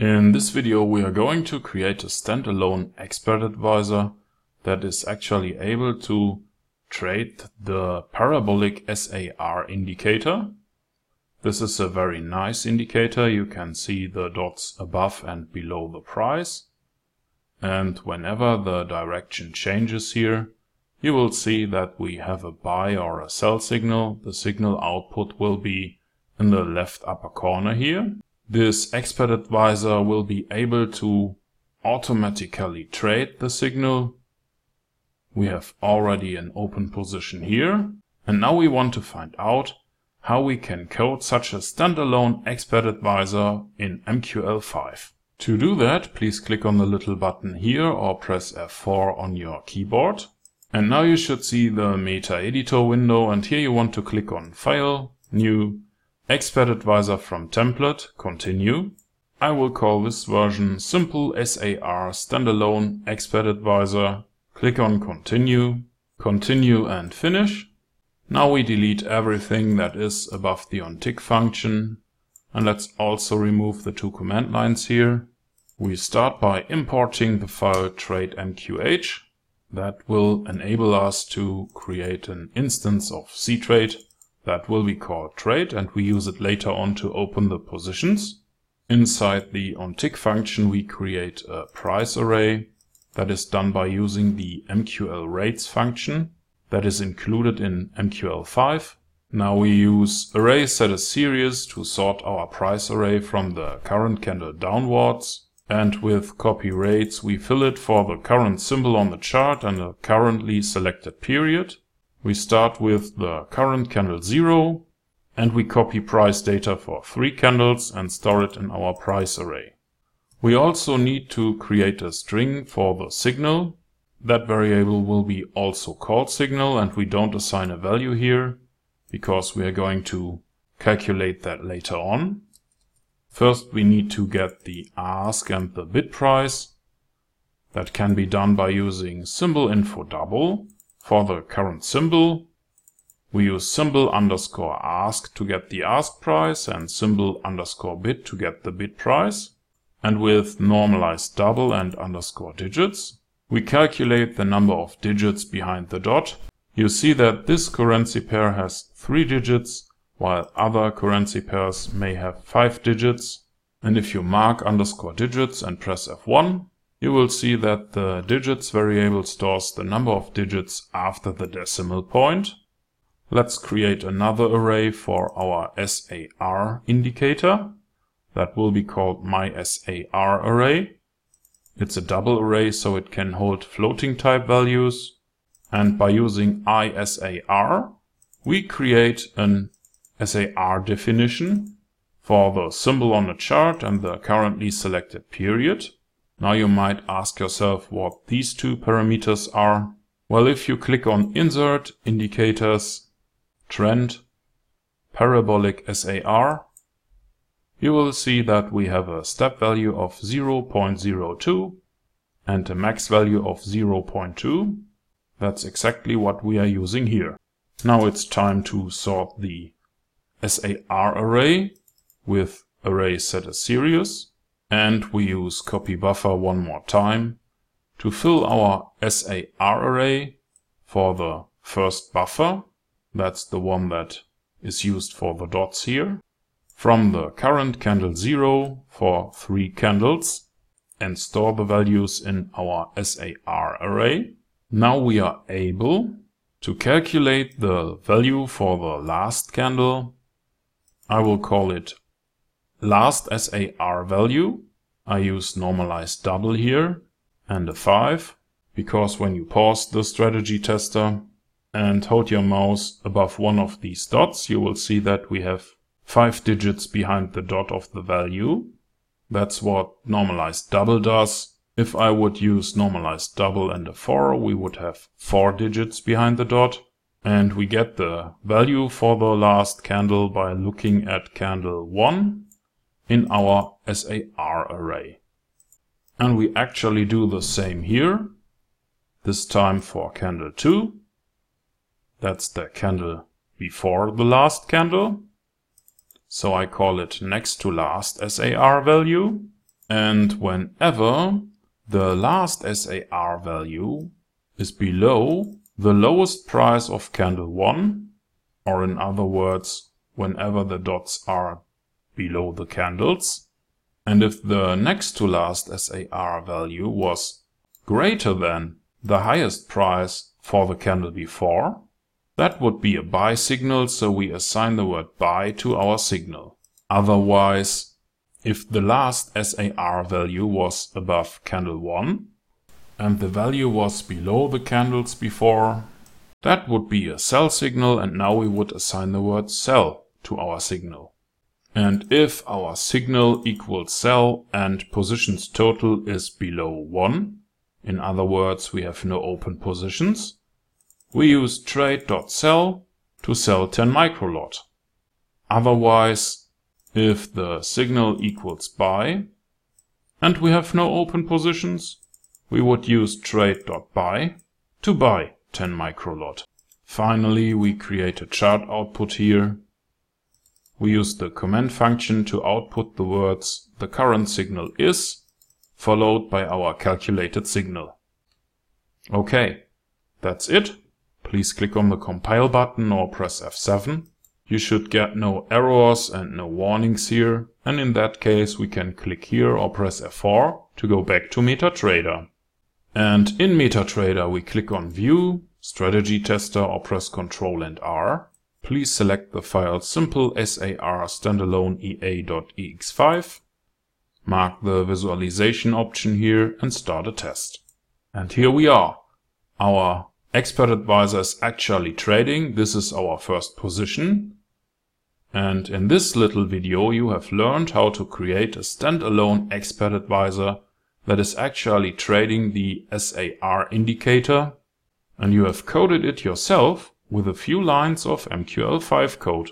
In this video we are going to create a standalone expert advisor that is actually able to trade the parabolic SAR indicator. This is a very nice indicator. You can see the dots above and below the price. And whenever the direction changes here, you will see that we have a buy or a sell signal. The signal output will be in the left upper corner here. This expert advisor will be able to automatically trade the signal. We have already an open position here. And now we want to find out how we can code such a standalone expert advisor in MQL5. To do that, please click on the little button here or press F4 on your keyboard. And now you should see the Meta Editor window and here you want to click on File, New, Expert Advisor from template, continue. I will call this version Simple SAR Standalone Expert Advisor. Click on continue, continue and finish. Now we delete everything that is above the onTick function. And let's also remove the two comment lines here. We start by importing the file trade.mqh. That will enable us to create an instance of ctrade that will be called trade and we use it later on to open the positions. Inside the onTick function we create a price array that is done by using the MQL rates function that is included in MQL5. Now we use array set as series to sort our price array from the current candle downwards and with copy rates we fill it for the current symbol on the chart and the currently selected period. We start with the current candle 0 and we copy price data for three candles and store it in our price array. We also need to create a string for the signal. That variable will be also called signal and we don't assign a value here because we are going to calculate that later on. First we need to get the ask and the bid price. That can be done by using symbol info double for the current symbol, we use symbol underscore ask to get the ask price and symbol underscore bid to get the bid price. And with normalized double and underscore digits, we calculate the number of digits behind the dot. You see that this currency pair has three digits, while other currency pairs may have five digits. And if you mark underscore digits and press F1, you will see that the digits variable stores the number of digits after the decimal point. Let's create another array for our SAR indicator. That will be called mySAR array. It's a double array so it can hold floating type values. And by using ISAR, we create an SAR definition for the symbol on the chart and the currently selected period. Now you might ask yourself what these two parameters are. Well, if you click on Insert, Indicators, Trend, Parabolic SAR, you will see that we have a step value of 0.02 and a max value of 0.2. That's exactly what we are using here. Now it's time to sort the SAR array with array set as series. And we use copy buffer one more time to fill our SAR array for the first buffer. That's the one that is used for the dots here. From the current candle 0 for three candles and store the values in our SAR array. Now we are able to calculate the value for the last candle. I will call it last SAR value. I use normalized double here and a 5 because when you pause the strategy tester and hold your mouse above one of these dots, you will see that we have 5 digits behind the dot of the value. That's what normalized double does. If I would use normalized double and a 4, we would have 4 digits behind the dot. And we get the value for the last candle by looking at candle 1 in our SAR array. And we actually do the same here, this time for candle 2. That's the candle before the last candle. So I call it next to last SAR value. And whenever the last SAR value is below the lowest price of candle 1, or in other words, whenever the dots are below the candles, and if the next to last SAR value was greater than the highest price for the candle before, that would be a buy signal, so we assign the word buy to our signal. Otherwise, if the last SAR value was above candle 1 and the value was below the candles before, that would be a sell signal and now we would assign the word sell to our signal. And if our signal equals sell and positions total is below 1, in other words, we have no open positions. We use trade.sell to sell 10 microlot. Otherwise, if the signal equals buy and we have no open positions, we would use trade.buy to buy 10 microlot. Finally, we create a chart output here. We use the comment function to output the words the current signal is followed by our calculated signal. Okay, that's it. Please click on the compile button or press F7. You should get no errors and no warnings here. And in that case, we can click here or press F4 to go back to MetaTrader. And in MetaTrader, we click on View, Strategy Tester or press Ctrl and R. Please select the file simple SAR standalone EA.ex5 Mark the visualization option here and start a test. And here we are. Our expert advisor is actually trading. This is our first position. And in this little video you have learned how to create a standalone expert advisor that is actually trading the SAR indicator and you have coded it yourself with a few lines of MQL5 code.